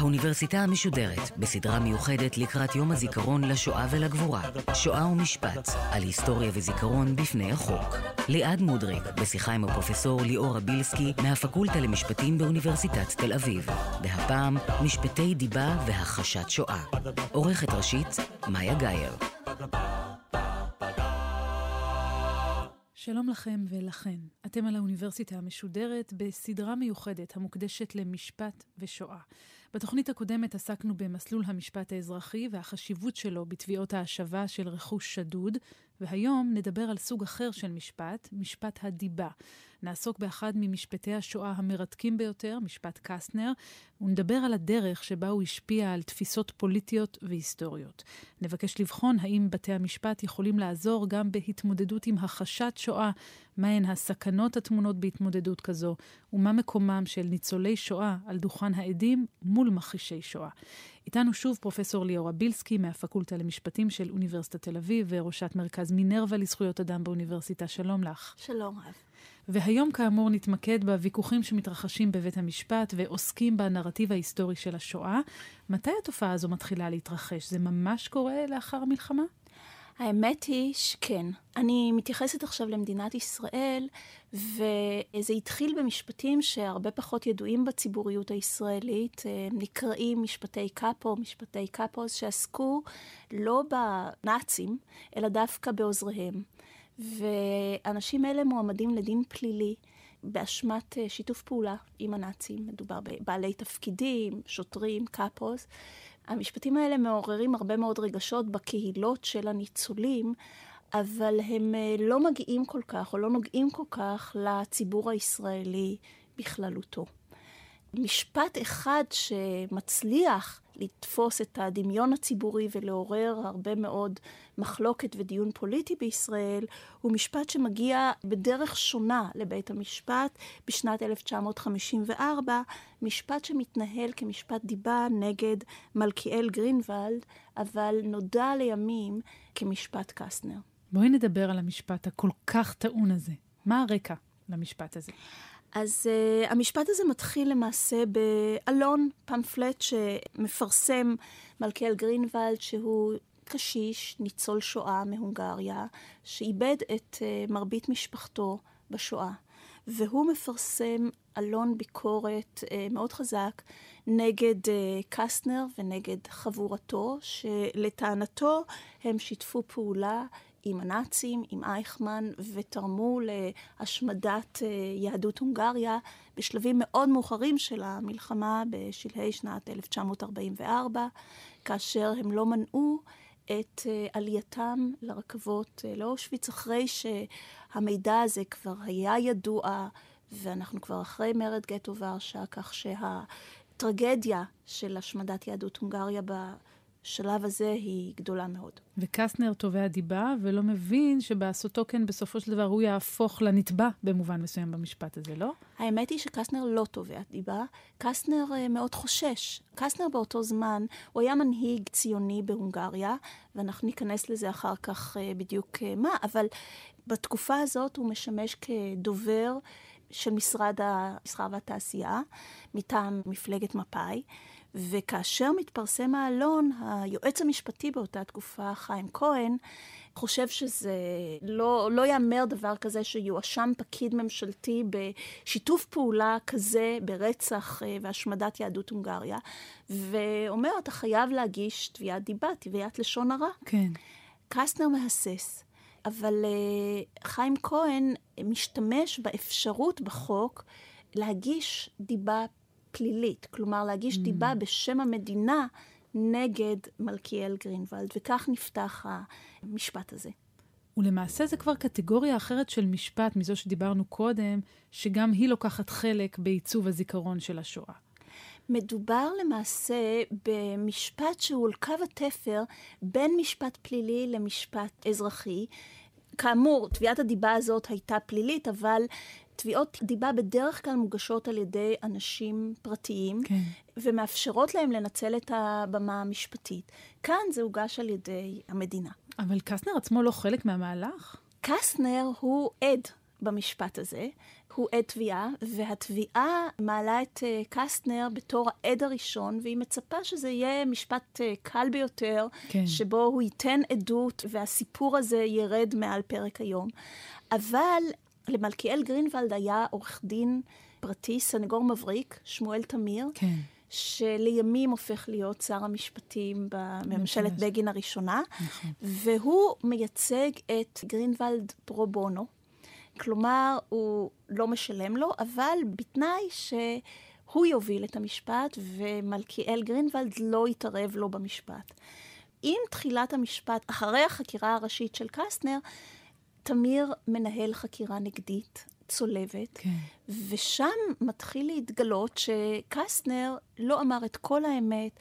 האוניברסיטה המשודרת, בסדרה מיוחדת לקראת יום הזיכרון לשואה ולגבורה, שואה ומשפט, על היסטוריה וזיכרון בפני החוק. ליעד מודריק, בשיחה עם הפרופסור ליאור רבילסקי מהפקולטה למשפטים באוניברסיטת תל אביב. והפעם, משפטי דיבה והכחשת שואה. עורכת ראשית, מאיה גאייר. שלום לכם ולכן. אתם על האוניברסיטה המשודרת בסדרה מיוחדת המוקדשת למשפט ושואה. בתוכנית הקודמת עסקנו במסלול המשפט האזרחי והחשיבות שלו בתביעות ההשבה של רכוש שדוד, והיום נדבר על סוג אחר של משפט, משפט הדיבה. נעסוק באחד ממשפטי השואה המרתקים ביותר, משפט קסטנר, ונדבר על הדרך שבה הוא השפיע על תפיסות פוליטיות והיסטוריות. נבקש לבחון האם בתי המשפט יכולים לעזור גם בהתמודדות עם הכחשת שואה, מהן הסכנות הטמונות בהתמודדות כזו, ומה מקומם של ניצולי שואה על דוכן העדים מול מכחישי שואה. איתנו שוב פרופסור ליאורה בילסקי מהפקולטה למשפטים של אוניברסיטת תל אביב וראשת מרכז מינרווה לזכויות אדם באוניברסיטה. שלום לך. שלום רב. והיום כאמור נתמקד בוויכוחים שמתרחשים בבית המשפט ועוסקים בנרטיב ההיסטורי של השואה. מתי התופעה הזו מתחילה להתרחש? זה ממש קורה לאחר המלחמה? האמת היא שכן. אני מתייחסת עכשיו למדינת ישראל, וזה התחיל במשפטים שהרבה פחות ידועים בציבוריות הישראלית, אה, נקראים משפטי קאפו, משפטי קאפוס, שעסקו לא בנאצים, אלא דווקא בעוזריהם. ואנשים אלה מועמדים לדין פלילי באשמת אה, שיתוף פעולה עם הנאצים. מדובר בבעלי תפקידים, שוטרים, קאפוס. המשפטים האלה מעוררים הרבה מאוד רגשות בקהילות של הניצולים, אבל הם אה, לא מגיעים כל כך, או לא נוגעים כל כך לציבור הישראלי בכללותו. משפט אחד שמצליח לתפוס את הדמיון הציבורי ולעורר הרבה מאוד מחלוקת ודיון פוליטי בישראל, הוא משפט שמגיע בדרך שונה לבית המשפט בשנת 1954, משפט שמתנהל כמשפט דיבה נגד מלכיאל גרינוולד, אבל נודע לימים כמשפט קסטנר. בואי נדבר על המשפט הכל כך טעון הזה. מה הרקע למשפט הזה? אז uh, המשפט הזה מתחיל למעשה באלון, פמפלט שמפרסם מלכיאל גרינוולד, שהוא קשיש, ניצול שואה מהונגריה, שאיבד את uh, מרבית משפחתו בשואה. והוא מפרסם אלון ביקורת uh, מאוד חזק נגד uh, קסטנר ונגד חבורתו, שלטענתו הם שיתפו פעולה עם הנאצים, עם אייכמן, ותרמו להשמדת אה, יהדות הונגריה בשלבים מאוד מאוחרים של המלחמה בשלהי שנת 1944, כאשר הם לא מנעו את אה, עלייתם לרכבות אה, לאושוויץ, אחרי שהמידע הזה כבר היה ידוע, ואנחנו כבר אחרי מרד גטו ורשה, כך שהטרגדיה של השמדת יהדות הונגריה בשלב הזה היא גדולה מאוד. וקסטנר תובע דיבה ולא מבין שבעשותו כן בסופו של דבר הוא יהפוך לנתבע במובן מסוים במשפט הזה, לא? האמת היא שקסטנר לא תובע דיבה, קסטנר uh, מאוד חושש. קסטנר באותו זמן, הוא היה מנהיג ציוני בהונגריה, ואנחנו ניכנס לזה אחר כך uh, בדיוק uh, מה, אבל בתקופה הזאת הוא משמש כדובר של משרד המסחר והתעשייה, מטעם מפלגת מפא"י, וכאשר מתפרסם העלון, היועץ המשפטי באותה תקופה, חיים כהן, חושב שזה לא, לא יאמר דבר כזה שיואשם פקיד ממשלתי בשיתוף פעולה כזה ברצח אה, והשמדת יהדות הונגריה, ואומר, אתה חייב להגיש תביעת דיבה, תביעת לשון הרע. כן. קסטנר מהסס. אבל uh, חיים כהן משתמש באפשרות בחוק להגיש דיבה פלילית, כלומר להגיש mm. דיבה בשם המדינה נגד מלכיאל גרינוולד, וכך נפתח המשפט הזה. ולמעשה זה כבר קטגוריה אחרת של משפט מזו שדיברנו קודם, שגם היא לוקחת חלק בעיצוב הזיכרון של השואה. מדובר למעשה במשפט שהוא על קו התפר בין משפט פלילי למשפט אזרחי. כאמור, תביעת הדיבה הזאת הייתה פלילית, אבל תביעות דיבה בדרך כלל מוגשות על ידי אנשים פרטיים, כן. ומאפשרות להם לנצל את הבמה המשפטית. כאן זה הוגש על ידי המדינה. אבל קסטנר עצמו לא חלק מהמהלך? קסטנר הוא עד במשפט הזה. הוא עד תביעה, והתביעה מעלה את uh, קסטנר בתור העד הראשון, והיא מצפה שזה יהיה משפט uh, קל ביותר, כן. שבו הוא ייתן עדות והסיפור הזה ירד מעל פרק היום. אבל למלכיאל גרינוולד היה עורך דין פרטי, סנגור מבריק, שמואל תמיר. כן. שלימים הופך להיות שר המשפטים בממשלת בגין הראשונה, נכון. והוא מייצג את גרינוולד פרו בונו. כלומר, הוא לא משלם לו, אבל בתנאי שהוא יוביל את המשפט ומלכיאל גרינוולד לא יתערב לו במשפט. עם תחילת המשפט, אחרי החקירה הראשית של קסטנר, תמיר מנהל חקירה נגדית צולבת, כן. ושם מתחיל להתגלות שקסטנר לא אמר את כל האמת,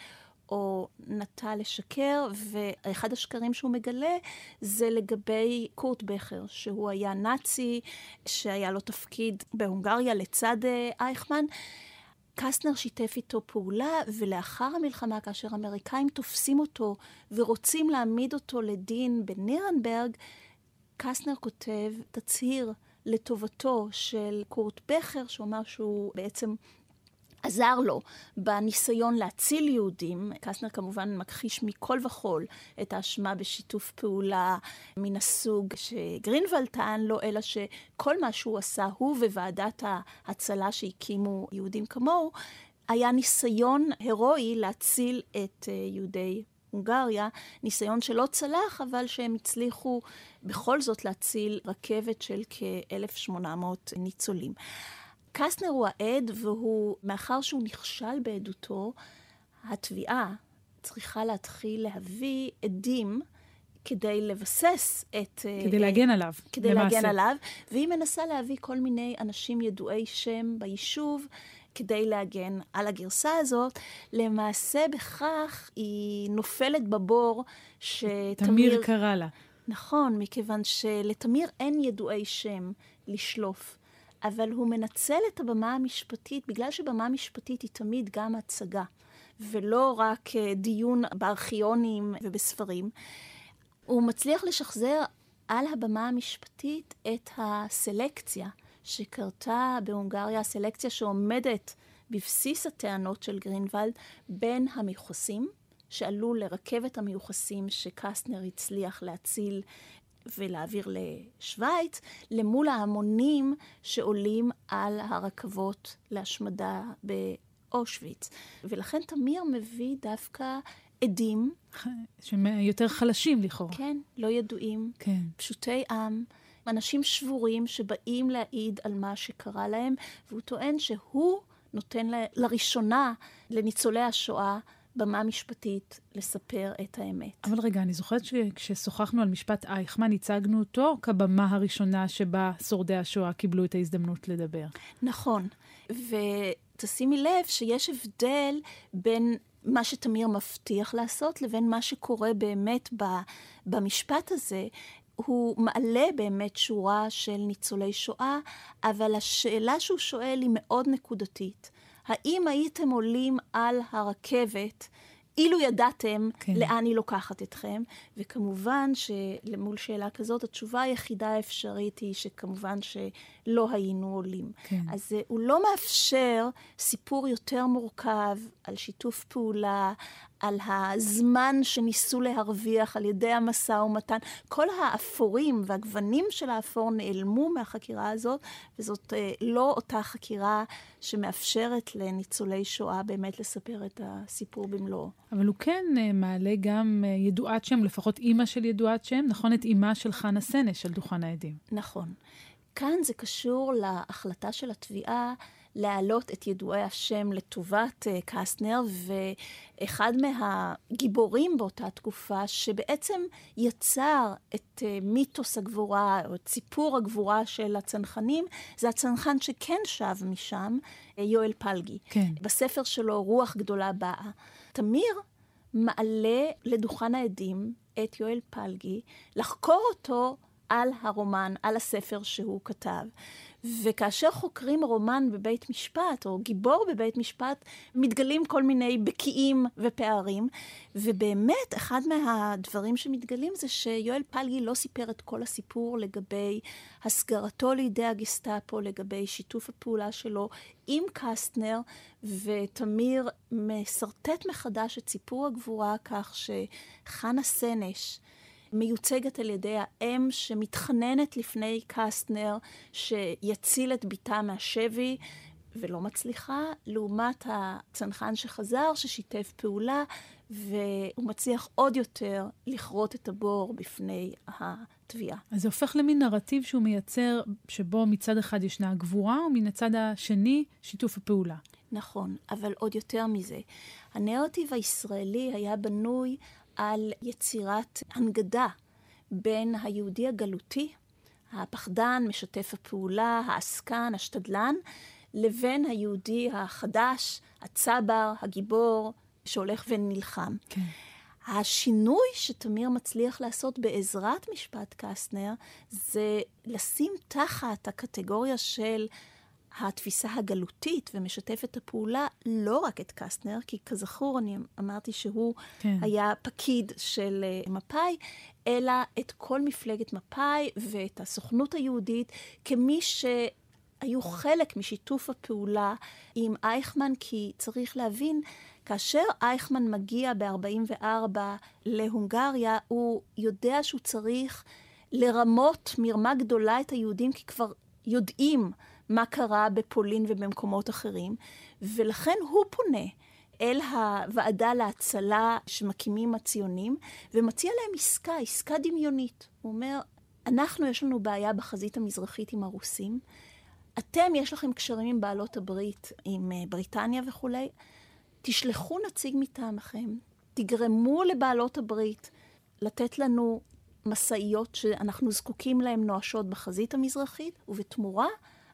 או נטה לשקר, ואחד השקרים שהוא מגלה זה לגבי קורט בכר, שהוא היה נאצי, שהיה לו תפקיד בהונגריה לצד אה, אייכמן. קסטנר שיתף איתו פעולה, ולאחר המלחמה, כאשר האמריקאים תופסים אותו ורוצים להעמיד אותו לדין בנירנברג, קסטנר כותב תצהיר לטובתו של קורט בכר, שאומר שהוא בעצם עזר לו בניסיון להציל יהודים. קסטנר כמובן מכחיש מכל וכול את האשמה בשיתוף פעולה מן הסוג שגרינוולד טען לו, אלא שכל מה שהוא עשה, הוא וועדת ההצלה שהקימו יהודים כמוהו, היה ניסיון הירואי להציל את אה, יהודי הונגריה, ניסיון שלא צלח, אבל שהם הצליחו בכל זאת להציל רכבת של כ-1,800 ניצולים. קסטנר הוא העד, והוא, מאחר שהוא נכשל בעדותו, התביעה צריכה להתחיל להביא עדים כדי לבסס את... אה, כדי להגן עליו, כדי למעשה. להגן עליו, והיא מנסה להביא כל מיני אנשים ידועי שם ביישוב. כדי להגן על הגרסה הזאת. למעשה בכך היא נופלת בבור שתמיר... תמיר קרא לה. נכון, מכיוון שלתמיר אין ידועי שם לשלוף. אבל הוא מנצל את הבמה המשפטית, בגלל שבמה משפטית היא תמיד גם הצגה, ולא רק אה, דיון בארכיונים ובספרים. הוא מצליח לשחזר על הבמה המשפטית את הסלקציה שקרתה בהונגריה, הסלקציה שעומדת בבסיס הטענות של גרינוולד בין המיוחסים, שעלו לרכבת המיוחסים שקסטנר הצליח להציל ולהעביר לשוויץ, למול ההמונים שעולים על הרכבות להשמדה באושוויץ. ולכן תמיר מביא דווקא עדים. שהם יותר חלשים לכאורה. כן, לא ידועים. כן. פשוטי עם. אנשים שבורים שבאים להעיד על מה שקרה להם, והוא טוען שהוא נותן לראשונה לניצולי השואה במה משפטית לספר את האמת. אבל רגע, אני זוכרת שכששוחחנו על משפט אייכמן, הצגנו אותו כבמה הראשונה שבה שורדי השואה קיבלו את ההזדמנות לדבר. נכון, ותשימי לב שיש הבדל בין מה שתמיר מבטיח לעשות לבין מה שקורה באמת במשפט הזה. הוא מעלה באמת שורה של ניצולי שואה, אבל השאלה שהוא שואל היא מאוד נקודתית. האם הייתם עולים על הרכבת אילו ידעתם כן. לאן היא לוקחת אתכם? וכמובן שלמול שאלה כזאת, התשובה היחידה האפשרית היא שכמובן שלא היינו עולים. כן. אז uh, הוא לא מאפשר סיפור יותר מורכב על שיתוף פעולה, על הזמן שניסו להרוויח על ידי המשא ומתן. כל האפורים והגוונים של האפור נעלמו מהחקירה הזאת, וזאת אה, לא אותה חקירה שמאפשרת לניצולי שואה באמת לספר את הסיפור במלואו. אבל הוא כן אה, מעלה גם אה, ידועת שם, לפחות אימא של ידועת שם, נכון? את אימה של חנה סנש על דוכן העדים. נכון. כאן זה קשור להחלטה של התביעה. להעלות את ידועי השם לטובת uh, קסטנר, ואחד מהגיבורים באותה תקופה, שבעצם יצר את uh, מיתוס הגבורה, או את סיפור הגבורה של הצנחנים, זה הצנחן שכן שב משם, uh, יואל פלגי. כן. בספר שלו, רוח גדולה באה. תמיר מעלה לדוכן העדים את יואל פלגי, לחקור אותו על הרומן, על הספר שהוא כתב. וכאשר חוקרים רומן בבית משפט, או גיבור בבית משפט, מתגלים כל מיני בקיאים ופערים. ובאמת, אחד מהדברים שמתגלים זה שיואל פלגי לא סיפר את כל הסיפור לגבי הסגרתו לידי הגסטאפו, לגבי שיתוף הפעולה שלו עם קסטנר, ותמיר משרטט מחדש את סיפור הגבורה כך שחנה סנש, מיוצגת על ידי האם שמתחננת לפני קסטנר שיציל את בתה מהשבי, ולא מצליחה, לעומת הצנחן שחזר, ששיתף פעולה, והוא מצליח עוד יותר לכרות את הבור בפני התביעה. אז זה הופך למין נרטיב שהוא מייצר, שבו מצד אחד ישנה הגבורה, ומן הצד השני שיתוף הפעולה. נכון, אבל עוד יותר מזה. הנרטיב הישראלי היה בנוי על יצירת הנגדה בין היהודי הגלותי, הפחדן, משתף הפעולה, העסקן, השתדלן, לבין היהודי החדש, הצבר, הגיבור, שהולך ונלחם. כן. השינוי שתמיר מצליח לעשות בעזרת משפט קסטנר, זה לשים תחת הקטגוריה של התפיסה הגלותית ומשתפת הפעולה לא רק את קסטנר, כי כזכור, אני אמרתי שהוא כן. היה פקיד של uh, מפא"י, אלא את כל מפלגת מפא"י ואת הסוכנות היהודית כמי שהיו חלק משיתוף הפעולה עם אייכמן, כי צריך להבין, כאשר אייכמן מגיע ב-44 להונגריה, הוא יודע שהוא צריך לרמות מרמה גדולה את היהודים, כי כבר יודעים מה קרה בפולין ובמקומות אחרים, ולכן הוא פונה אל הוועדה להצלה שמקימים הציונים, ומציע להם עסקה, עסקה דמיונית. הוא אומר, אנחנו, יש לנו בעיה בחזית המזרחית עם הרוסים, אתם, יש לכם קשרים עם בעלות הברית, עם אה, בריטניה וכולי, תשלחו נציג מטעמכם, תגרמו לבעלות הברית לתת לנו משאיות שאנחנו זקוקים להן נואשות בחזית המזרחית, ובתמורה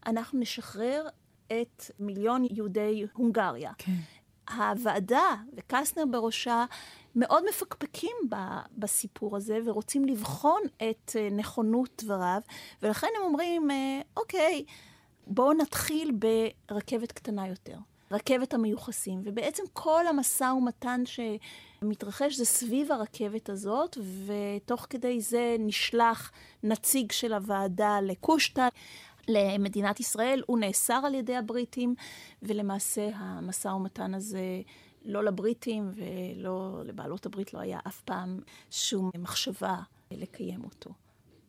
אנחנו נשחרר את מיליון יהודי הונגריה. כן. הוועדה, וקסנר בראשה, מאוד מפקפקים ב- בסיפור הזה ורוצים לבחון את uh, נכונות דבריו, ולכן הם אומרים, uh, אוקיי, בואו נתחיל ברכבת קטנה יותר, רכבת המיוחסים, ובעצם כל המשא ומתן שמתרחש זה סביב הרכבת הזאת, ותוך כדי זה נשלח נציג של הוועדה לקושטא. למדינת ישראל, הוא נאסר על ידי הבריטים, ולמעשה המשא ומתן הזה לא לבריטים ולא לבעלות הברית לא היה אף פעם שום מחשבה לקיים אותו.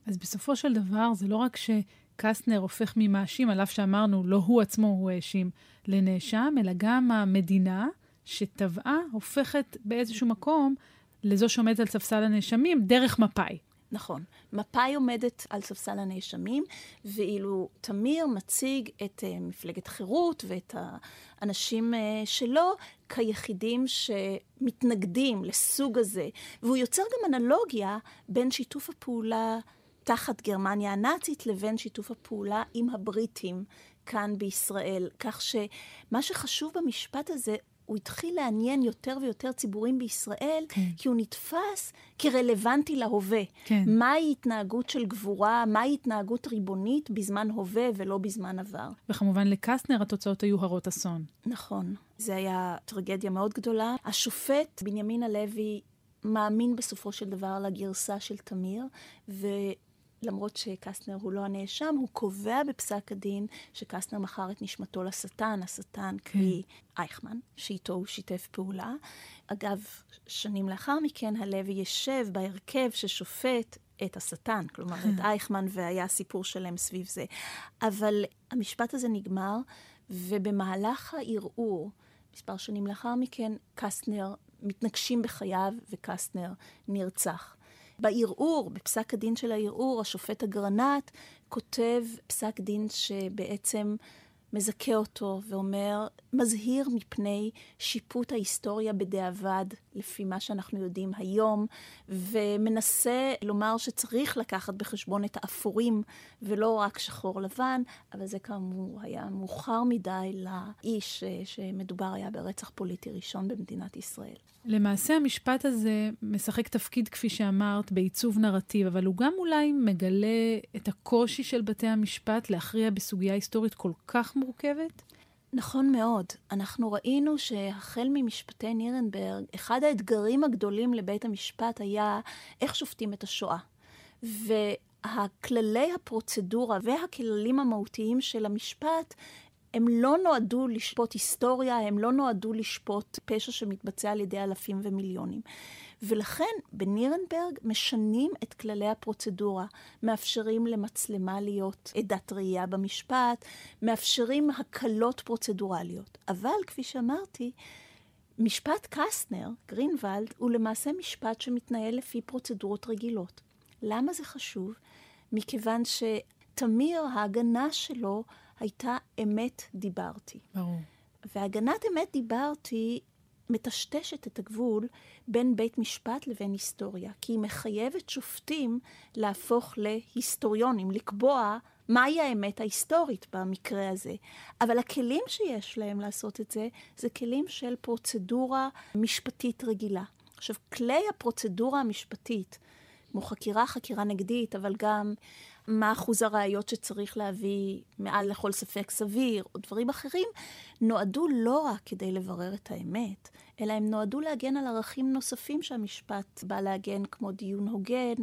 אז בסופו של דבר זה לא רק שקסטנר הופך ממאשים, על אף שאמרנו, לא הוא עצמו הוא האשים, לנאשם, אלא גם המדינה שטבעה הופכת באיזשהו מקום לזו שעומדת על ספסל הנאשמים דרך מפא"י. נכון. מפא"י עומדת על ספסל הנאשמים, ואילו תמיר מציג את uh, מפלגת חירות ואת האנשים uh, שלו כיחידים שמתנגדים לסוג הזה. והוא יוצר גם אנלוגיה בין שיתוף הפעולה תחת גרמניה הנאצית לבין שיתוף הפעולה עם הבריטים כאן בישראל. כך שמה שחשוב במשפט הזה הוא התחיל לעניין יותר ויותר ציבורים בישראל, כן. כי הוא נתפס כרלוונטי להווה. כן. מהי התנהגות של גבורה, מהי התנהגות ריבונית בזמן הווה ולא בזמן עבר. וכמובן לקסטנר התוצאות היו הרות אסון. נכון. זה היה טרגדיה מאוד גדולה. השופט בנימין הלוי מאמין בסופו של דבר לגרסה של תמיר, ו... למרות שקסטנר הוא לא הנאשם, הוא קובע בפסק הדין שקסטנר מכר את נשמתו לשטן, השטן כן. קרי אייכמן, שאיתו הוא שיתף פעולה. אגב, שנים לאחר מכן הלוי ישב בהרכב ששופט את השטן, כלומר את אייכמן, והיה סיפור שלם סביב זה. אבל המשפט הזה נגמר, ובמהלך הערעור, מספר שנים לאחר מכן, קסטנר מתנגשים בחייו וקסטנר נרצח. בערעור, בפסק הדין של הערעור, השופט אגרנט כותב פסק דין שבעצם מזכה אותו ואומר, מזהיר מפני שיפוט ההיסטוריה בדיעבד, לפי מה שאנחנו יודעים היום, ומנסה לומר שצריך לקחת בחשבון את האפורים ולא רק שחור לבן, אבל זה כאמור היה מאוחר מדי לאיש שמדובר היה ברצח פוליטי ראשון במדינת ישראל. למעשה המשפט הזה משחק תפקיד, כפי שאמרת, בעיצוב נרטיב, אבל הוא גם אולי מגלה את הקושי של בתי המשפט להכריע בסוגיה היסטורית כל כך מורכבת? נכון מאוד. אנחנו ראינו שהחל ממשפטי נירנברג, אחד האתגרים הגדולים לבית המשפט היה איך שופטים את השואה. והכללי הפרוצדורה והכללים המהותיים של המשפט הם לא נועדו לשפוט היסטוריה, הם לא נועדו לשפוט פשע שמתבצע על ידי אלפים ומיליונים. ולכן בנירנברג משנים את כללי הפרוצדורה, מאפשרים למצלמה להיות עדת ראייה במשפט, מאפשרים הקלות פרוצדורליות. אבל כפי שאמרתי, משפט קסטנר, גרינוולד, הוא למעשה משפט שמתנהל לפי פרוצדורות רגילות. למה זה חשוב? מכיוון שתמיר, ההגנה שלו הייתה אמת דיברתי. ברור. והגנת אמת דיברתי מטשטשת את הגבול בין בית משפט לבין היסטוריה, כי היא מחייבת שופטים להפוך להיסטוריונים, לקבוע מהי האמת ההיסטורית במקרה הזה. אבל הכלים שיש להם לעשות את זה, זה כלים של פרוצדורה משפטית רגילה. עכשיו, כלי הפרוצדורה המשפטית, כמו חקירה, חקירה נגדית, אבל גם מה אחוז הראיות שצריך להביא מעל לכל ספק סביר, או דברים אחרים, נועדו לא רק כדי לברר את האמת, אלא הם נועדו להגן על ערכים נוספים שהמשפט בא להגן, כמו דיון הוגן,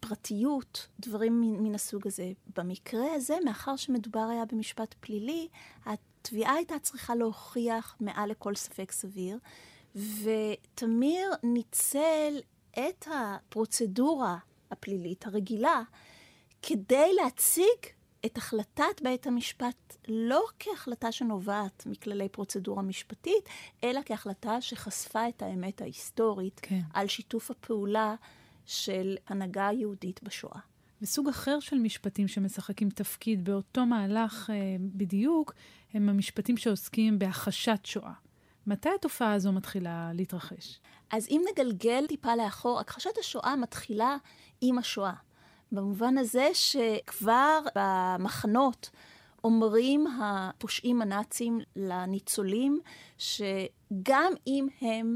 פרטיות, דברים מן הסוג הזה. במקרה הזה, מאחר שמדובר היה במשפט פלילי, התביעה הייתה צריכה להוכיח מעל לכל ספק סביר, ותמיר ניצל את הפרוצדורה הפלילית הרגילה כדי להציג את החלטת בית המשפט לא כהחלטה שנובעת מכללי פרוצדורה משפטית, אלא כהחלטה שחשפה את האמת ההיסטורית כן. על שיתוף הפעולה של הנהגה היהודית בשואה. וסוג אחר של משפטים שמשחקים תפקיד באותו מהלך אה, בדיוק, הם המשפטים שעוסקים בהכחשת שואה. מתי התופעה הזו מתחילה להתרחש? אז אם נגלגל טיפה לאחור, הכחשת השואה מתחילה עם השואה. במובן הזה שכבר במחנות אומרים הפושעים הנאצים לניצולים, שגם אם הם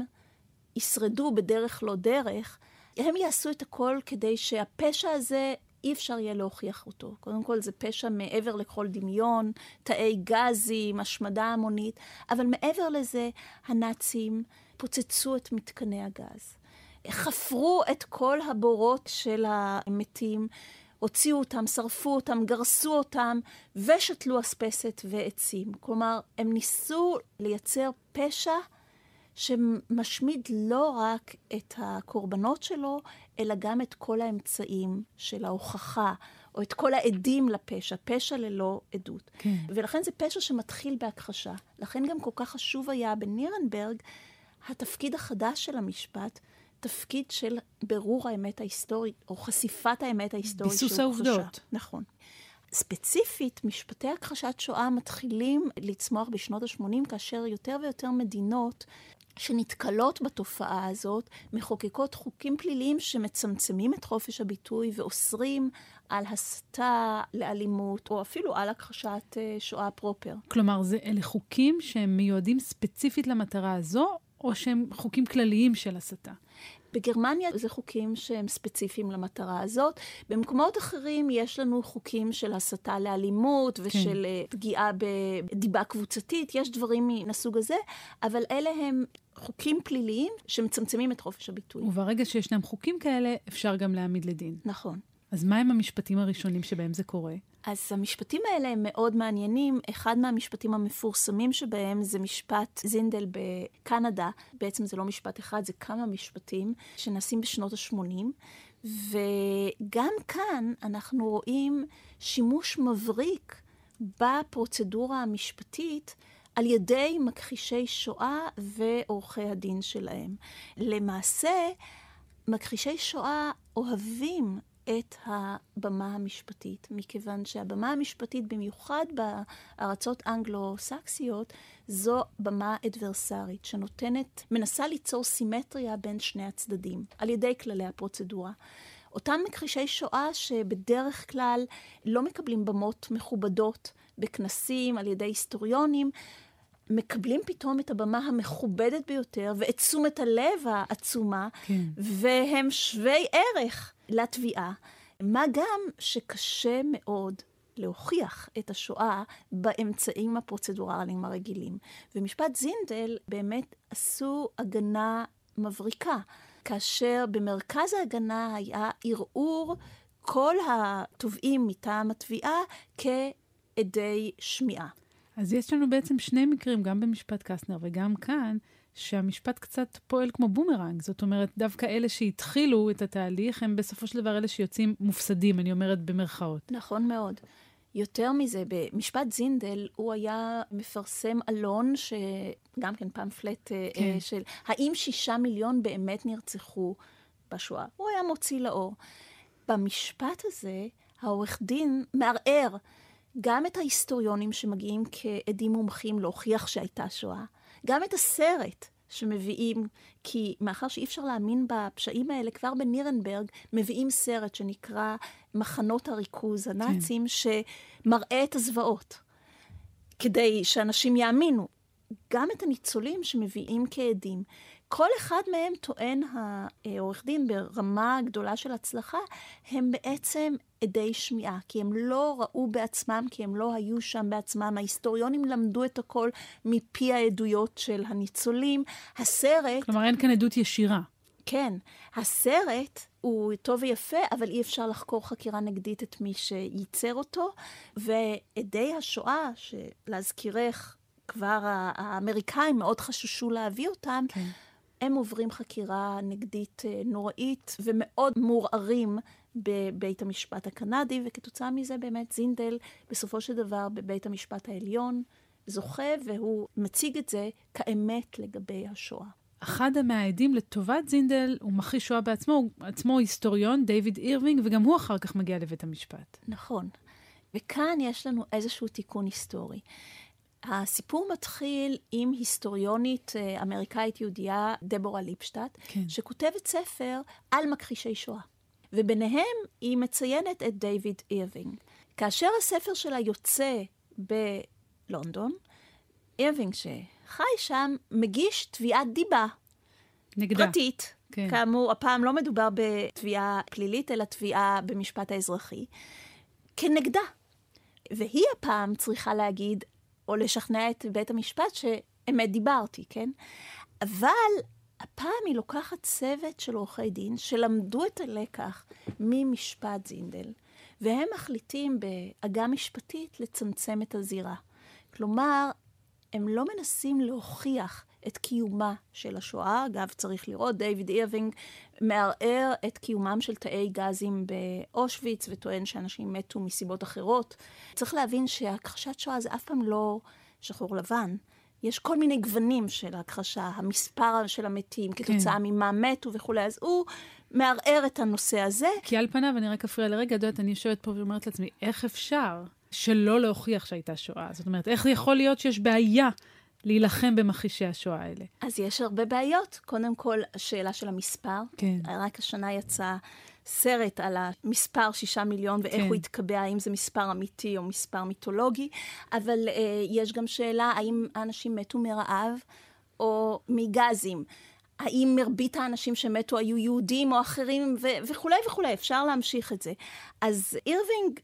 ישרדו בדרך לא דרך, הם יעשו את הכל כדי שהפשע הזה אי אפשר יהיה להוכיח אותו. קודם כל זה פשע מעבר לכל דמיון, תאי גזים, השמדה המונית, אבל מעבר לזה הנאצים פוצצו את מתקני הגז. חפרו את כל הבורות של המתים, הוציאו אותם, שרפו אותם, גרסו אותם, ושתלו אספסת ועצים. כלומר, הם ניסו לייצר פשע שמשמיד לא רק את הקורבנות שלו, אלא גם את כל האמצעים של ההוכחה, או את כל העדים לפשע, פשע ללא עדות. כן. ולכן זה פשע שמתחיל בהכחשה. לכן גם כל כך חשוב היה בנירנברג התפקיד החדש של המשפט, תפקיד של ברור האמת ההיסטורית, או חשיפת האמת ההיסטורית ביסוס העובדות. נכון. ספציפית, משפטי הכחשת שואה מתחילים לצמוח בשנות ה-80, כאשר יותר ויותר מדינות שנתקלות בתופעה הזאת, מחוקקות חוקים פליליים שמצמצמים את חופש הביטוי ואוסרים על הסתה לאלימות, או אפילו על הכחשת אה, שואה פרופר. כלומר, זה, אלה חוקים שהם מיועדים ספציפית למטרה הזו, או שהם חוקים כלליים של הסתה? בגרמניה זה חוקים שהם ספציפיים למטרה הזאת. במקומות אחרים יש לנו חוקים של הסתה לאלימות ושל כן. פגיעה בדיבה קבוצתית, יש דברים מן הסוג הזה, אבל אלה הם חוקים פליליים שמצמצמים את חופש הביטוי. וברגע שישנם חוקים כאלה, אפשר גם להעמיד לדין. נכון. אז מה הם המשפטים הראשונים שבהם זה קורה? אז המשפטים האלה הם מאוד מעניינים. אחד מהמשפטים המפורסמים שבהם זה משפט זינדל בקנדה. בעצם זה לא משפט אחד, זה כמה משפטים שנעשים בשנות ה-80. וגם כאן אנחנו רואים שימוש מבריק בפרוצדורה המשפטית על ידי מכחישי שואה ועורכי הדין שלהם. למעשה, מכחישי שואה אוהבים את הבמה המשפטית, מכיוון שהבמה המשפטית, במיוחד בארצות אנגלו-סקסיות, זו במה אדברסרית, שנותנת, מנסה ליצור סימטריה בין שני הצדדים, על ידי כללי הפרוצדורה. אותם מכחישי שואה שבדרך כלל לא מקבלים במות מכובדות בכנסים על ידי היסטוריונים, מקבלים פתאום את הבמה המכובדת ביותר ואת תשומת הלב העצומה, כן. והם שווי ערך לתביעה. מה גם שקשה מאוד להוכיח את השואה באמצעים הפרוצדורליים הרגילים. ומשפט זינדל באמת עשו הגנה מבריקה, כאשר במרכז ההגנה היה ערעור כל התובעים מטעם התביעה כעדי שמיעה. אז יש לנו בעצם שני מקרים, גם במשפט קסטנר וגם כאן, שהמשפט קצת פועל כמו בומרנג. זאת אומרת, דווקא אלה שהתחילו את התהליך, הם בסופו של דבר אלה שיוצאים מופסדים, אני אומרת במרכאות. נכון מאוד. יותר מזה, במשפט זינדל הוא היה מפרסם עלון, שגם כן פמפלט אה, כן. אה, של האם שישה מיליון באמת נרצחו בשואה. הוא היה מוציא לאור. במשפט הזה, העורך דין מערער גם את ההיסטוריונים שמגיעים כעדים מומחים להוכיח שהייתה שואה, גם את הסרט שמביאים, כי מאחר שאי אפשר להאמין בפשעים האלה, כבר בנירנברג מביאים סרט שנקרא מחנות הריכוז הנאצים, כן. שמראה את הזוועות, כדי שאנשים יאמינו. גם את הניצולים שמביאים כעדים. כל אחד מהם, טוען העורך דין ברמה גדולה של הצלחה, הם בעצם עדי שמיעה, כי הם לא ראו בעצמם, כי הם לא היו שם בעצמם. ההיסטוריונים למדו את הכל מפי העדויות של הניצולים. הסרט... כלומר, אין כאן עדות ישירה. כן. הסרט הוא טוב ויפה, אבל אי אפשר לחקור חקירה נגדית את מי שייצר אותו. ועדי השואה, שלהזכירך, כבר האמריקאים מאוד חששו להביא אותם, כן. הם עוברים חקירה נגדית אה, נוראית ומאוד מעורערים בבית המשפט הקנדי, וכתוצאה מזה באמת זינדל בסופו של דבר בבית המשפט העליון זוכה, והוא מציג את זה כאמת לגבי השואה. אחד מהעדים לטובת זינדל הוא מכחיש שואה בעצמו, הוא עצמו היסטוריון, דיוויד אירווינג, וגם הוא אחר כך מגיע לבית המשפט. נכון. וכאן יש לנו איזשהו תיקון היסטורי. הסיפור מתחיל עם היסטוריונית אה, אמריקאית יהודייה, דבורה ליפשטט, כן. שכותבת ספר על מכחישי שואה. וביניהם היא מציינת את דיוויד אירווינג. כאשר הספר שלה יוצא בלונדון, אירווינג שחי שם, מגיש תביעת דיבה. נגדה. פרטית. כן. כאמור, הפעם לא מדובר בתביעה פלילית, אלא תביעה במשפט האזרחי, כנגדה. והיא הפעם צריכה להגיד, או לשכנע את בית המשפט שאמת דיברתי, כן? אבל הפעם היא לוקחת צוות של עורכי דין שלמדו את הלקח ממשפט זינדל, והם מחליטים בעגה משפטית לצמצם את הזירה. כלומר, הם לא מנסים להוכיח את קיומה של השואה. אגב, צריך לראות, דיוויד אירווינג מערער את קיומם של תאי גזים באושוויץ וטוען שאנשים מתו מסיבות אחרות. צריך להבין שהכחשת שואה זה אף פעם לא שחור לבן. יש כל מיני גוונים של ההכחשה, המספר של המתים כתוצאה כן. ממה מתו וכולי, אז הוא מערער את הנושא הזה. כי על פניו, אני רק אפריע לרגע, את יודעת, אני יושבת פה ואומרת לעצמי, איך אפשר שלא להוכיח שהייתה שואה? זאת אומרת, איך יכול להיות שיש בעיה להילחם במכחישי השואה האלה? אז יש הרבה בעיות. קודם כל, השאלה של המספר. כן. רק השנה יצא סרט על המספר שישה מיליון ואיך כן. הוא התקבע, האם זה מספר אמיתי או מספר מיתולוגי, אבל uh, יש גם שאלה האם האנשים מתו מרעב או מגזים. האם מרבית האנשים שמתו היו יהודים או אחרים ו- וכולי וכולי, אפשר להמשיך את זה. אז אירווינג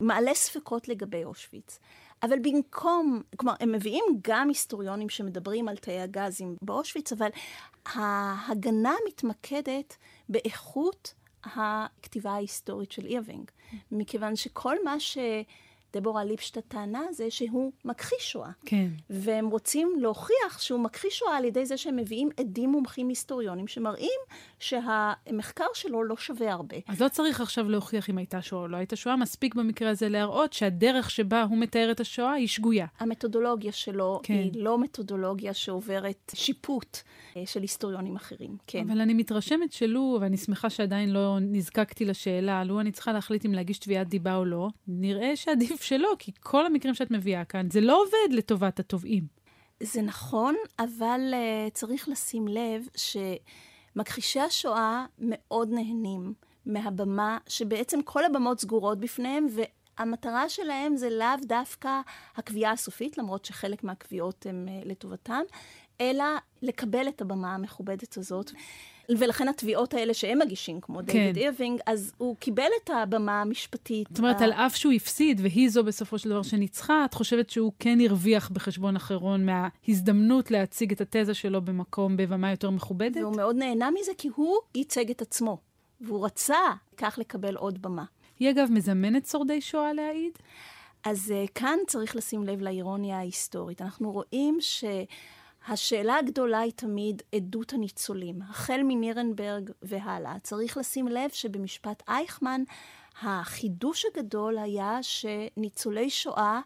מעלה ספקות לגבי אושוויץ. אבל במקום, כלומר, הם מביאים גם היסטוריונים שמדברים על תאי הגזים באושוויץ, אבל ההגנה מתמקדת באיכות הכתיבה ההיסטורית של אירווינג, מכיוון שכל מה דבורה ליפשטט טענה זה שהוא מכחיש שואה. כן. והם רוצים להוכיח שהוא מכחיש שואה על ידי זה שהם מביאים עדים מומחים היסטוריונים שמראים שהמחקר שלו לא שווה הרבה. אז לא צריך עכשיו להוכיח אם הייתה שואה או לא הייתה שואה, מספיק במקרה הזה להראות שהדרך שבה הוא מתאר את השואה היא שגויה. המתודולוגיה שלו כן. היא לא מתודולוגיה שעוברת שיפוט אה, של היסטוריונים אחרים, כן. אבל אני מתרשמת שלו, ואני שמחה שעדיין לא נזקקתי לשאלה, לו אני צריכה להחליט אם להגיש תביעת דיבה או לא, נראה שעדיף שלא, כי כל המקרים שאת מביאה כאן, זה לא עובד לטובת התובעים. זה נכון, אבל uh, צריך לשים לב שמכחישי השואה מאוד נהנים מהבמה, שבעצם כל הבמות סגורות בפניהם, והמטרה שלהם זה לאו דווקא הקביעה הסופית, למרות שחלק מהקביעות הן אה, לטובתם, אלא לקבל את הבמה המכובדת הזאת. ולכן התביעות האלה שהם מגישים, כמו כן. דיוויד אירווינג, אז הוא קיבל את הבמה המשפטית. זאת אומרת, ה... על אף שהוא הפסיד, והיא זו בסופו של דבר שניצחה, את חושבת שהוא כן הרוויח בחשבון אחרון מההזדמנות להציג את התזה שלו במקום, בבמה יותר מכובדת? והוא מאוד נהנה מזה, כי הוא ייצג את עצמו, והוא רצה כך לקבל עוד במה. היא אגב מזמנת שורדי שואה להעיד? אז uh, כאן צריך לשים לב לאירוניה ההיסטורית. אנחנו רואים ש... השאלה הגדולה היא תמיד עדות הניצולים. החל מנירנברג והלאה. צריך לשים לב שבמשפט אייכמן, החידוש הגדול היה שניצולי שואה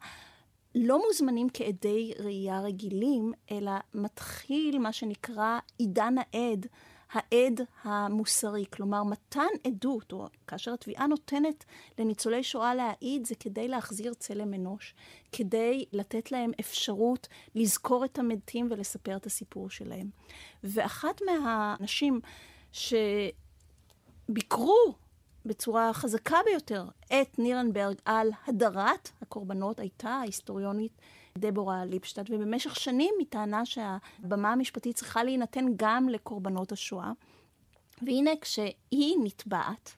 לא מוזמנים כעדי ראייה רגילים, אלא מתחיל מה שנקרא עידן העד. העד המוסרי. כלומר, מתן עדות, או כאשר התביעה נותנת לניצולי שואה להעיד, זה כדי להחזיר צלם אנוש, כדי לתת להם אפשרות לזכור את המתים ולספר את הסיפור שלהם. ואחת מהנשים שביקרו בצורה חזקה ביותר את נירנברג על הדרת הקורבנות הייתה ההיסטוריונית דבורה ליפשטט, ובמשך שנים היא טענה שהבמה המשפטית צריכה להינתן גם לקורבנות השואה. והנה כשהיא נתבעת,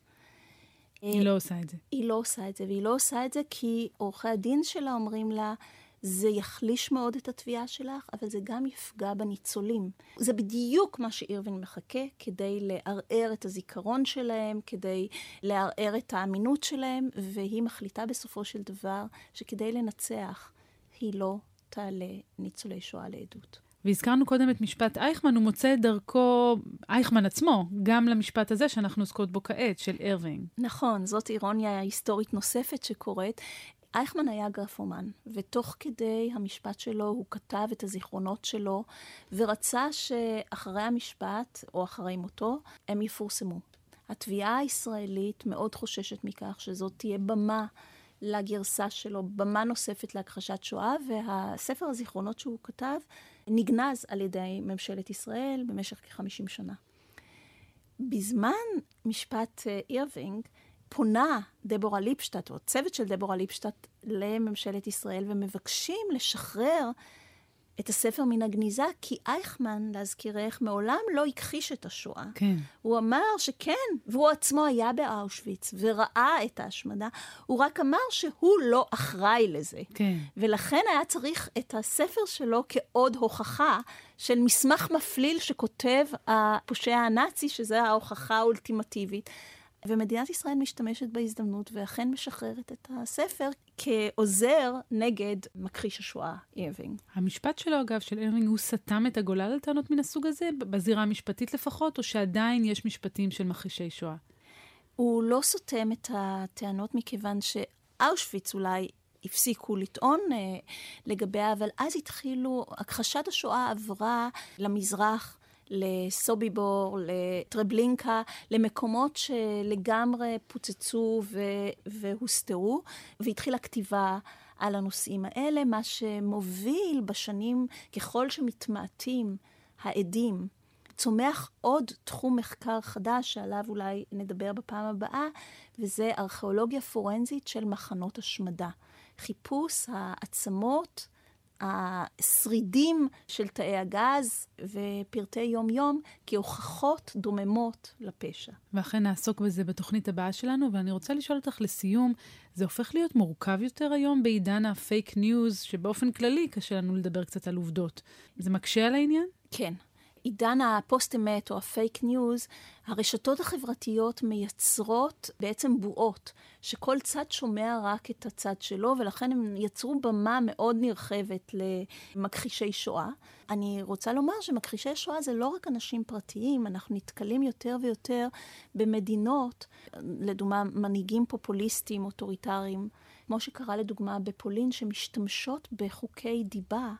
היא לא עושה את זה. היא לא עושה את זה, והיא לא עושה את זה כי עורכי הדין שלה אומרים לה, זה יחליש מאוד את התביעה שלך, אבל זה גם יפגע בניצולים. זה בדיוק מה שאירווין מחכה כדי לערער את הזיכרון שלהם, כדי לערער את האמינות שלהם, והיא מחליטה בסופו של דבר שכדי לנצח, היא לא תעלה ניצולי שואה לעדות. והזכרנו קודם את משפט אייכמן, הוא מוצא את דרכו, אייכמן עצמו, גם למשפט הזה שאנחנו עוסקות בו כעת, של ארווינג. נכון, זאת אירוניה היסטורית נוספת שקורית. אייכמן היה גרפומן, ותוך כדי המשפט שלו הוא כתב את הזיכרונות שלו, ורצה שאחרי המשפט, או אחרי מותו, הם יפורסמו. התביעה הישראלית מאוד חוששת מכך שזאת תהיה במה לגרסה שלו, במה נוספת להכחשת שואה, והספר הזיכרונות שהוא כתב נגנז על ידי ממשלת ישראל במשך כ-50 שנה. בזמן משפט אה, אירווינג, פונה דבורה ליפשטט, או צוות של דבורה ליפשטט, לממשלת ישראל, ומבקשים לשחרר את הספר מן הגניזה, כי אייכמן, להזכירך, מעולם לא הכחיש את השואה. כן. הוא אמר שכן, והוא עצמו היה באושוויץ וראה את ההשמדה, הוא רק אמר שהוא לא אחראי לזה. כן. ולכן היה צריך את הספר שלו כעוד הוכחה של מסמך מפליל שכותב הפושע הנאצי, שזו ההוכחה האולטימטיבית. ומדינת ישראל משתמשת בהזדמנות ואכן משחררת את הספר כעוזר נגד מכחיש השואה אירווינג. המשפט שלו, אגב, של אירווינג, הוא סתם את הגולל על טענות מן הסוג הזה, בזירה המשפטית לפחות, או שעדיין יש משפטים של מכחישי שואה? הוא לא סותם את הטענות מכיוון שאושוויץ אולי הפסיקו לטעון אה, לגביה, אבל אז התחילו, הכחשת השואה עברה למזרח. לסוביבור, לטרבלינקה, למקומות שלגמרי פוצצו ו- והוסתרו, והתחילה כתיבה על הנושאים האלה, מה שמוביל בשנים, ככל שמתמעטים העדים, צומח עוד תחום מחקר חדש, שעליו אולי נדבר בפעם הבאה, וזה ארכיאולוגיה פורנזית של מחנות השמדה. חיפוש העצמות השרידים של תאי הגז ופרטי יום-יום כהוכחות דוממות לפשע. ואכן נעסוק בזה בתוכנית הבאה שלנו, ואני רוצה לשאול אותך לסיום, זה הופך להיות מורכב יותר היום בעידן הפייק ניוז, שבאופן כללי קשה לנו לדבר קצת על עובדות. זה מקשה על העניין? כן. בעידן הפוסט-אמת או הפייק ניוז, הרשתות החברתיות מייצרות בעצם בועות, שכל צד שומע רק את הצד שלו, ולכן הם יצרו במה מאוד נרחבת למכחישי שואה. אני רוצה לומר שמכחישי שואה זה לא רק אנשים פרטיים, אנחנו נתקלים יותר ויותר במדינות, לדוגמה מנהיגים פופוליסטיים, אוטוריטריים, כמו שקרה לדוגמה בפולין, שמשתמשות בחוקי דיבה.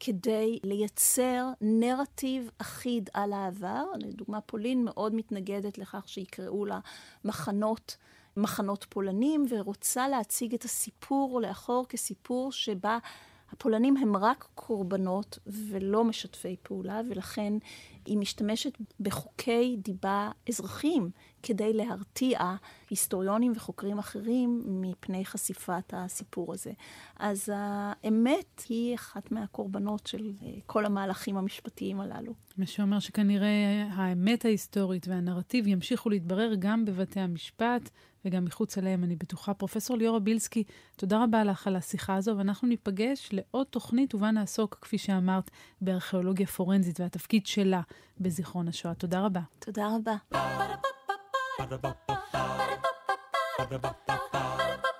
כדי לייצר נרטיב אחיד על העבר. לדוגמה, פולין מאוד מתנגדת לכך שיקראו לה מחנות, מחנות פולנים, ורוצה להציג את הסיפור לאחור כסיפור שבה הפולנים הם רק קורבנות ולא משתפי פעולה, ולכן היא משתמשת בחוקי דיבה אזרחיים כדי להרתיע היסטוריונים וחוקרים אחרים מפני חשיפת הסיפור הזה. אז האמת היא אחת מהקורבנות של אה, כל המהלכים המשפטיים הללו. מה שאומר שכנראה האמת ההיסטורית והנרטיב ימשיכו להתברר גם בבתי המשפט וגם מחוץ אליהם, אני בטוחה. פרופסור ליאורה בילסקי, תודה רבה לך על השיחה הזו, ואנחנו ניפגש לעוד תוכנית ובה נעסוק, כפי שאמרת, בארכיאולוגיה פורנזית והתפקיד שלה בזיכרון השואה. תודה רבה. תודה רבה. Ba-da-ba-ba-ba. Ba da ba ba ba.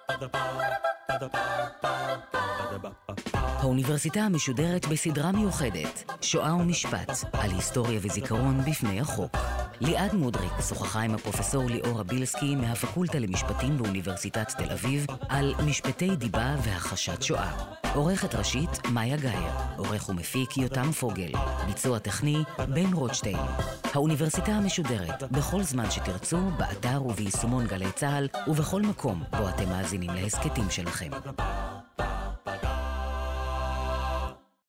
Ba da ba ba ba. Ba da ba ba da ba. Ba da ba. האוניברסיטה המשודרת בסדרה מיוחדת, שואה ומשפט, על היסטוריה וזיכרון בפני החוק. ליעד מודריק שוחחה עם הפרופסור ליאורה בילסקי מהפקולטה למשפטים באוניברסיטת תל אביב על משפטי דיבה והכחשת שואה. עורכת ראשית, מאיה גאייר. עורך ומפיק, יותם פוגל. ביצוע טכני, בן רוטשטיין. האוניברסיטה המשודרת, בכל זמן שתרצו, באתר וביישומון גלי צה"ל, ובכל מקום בו אתם מאזינים להסכתים שלכם.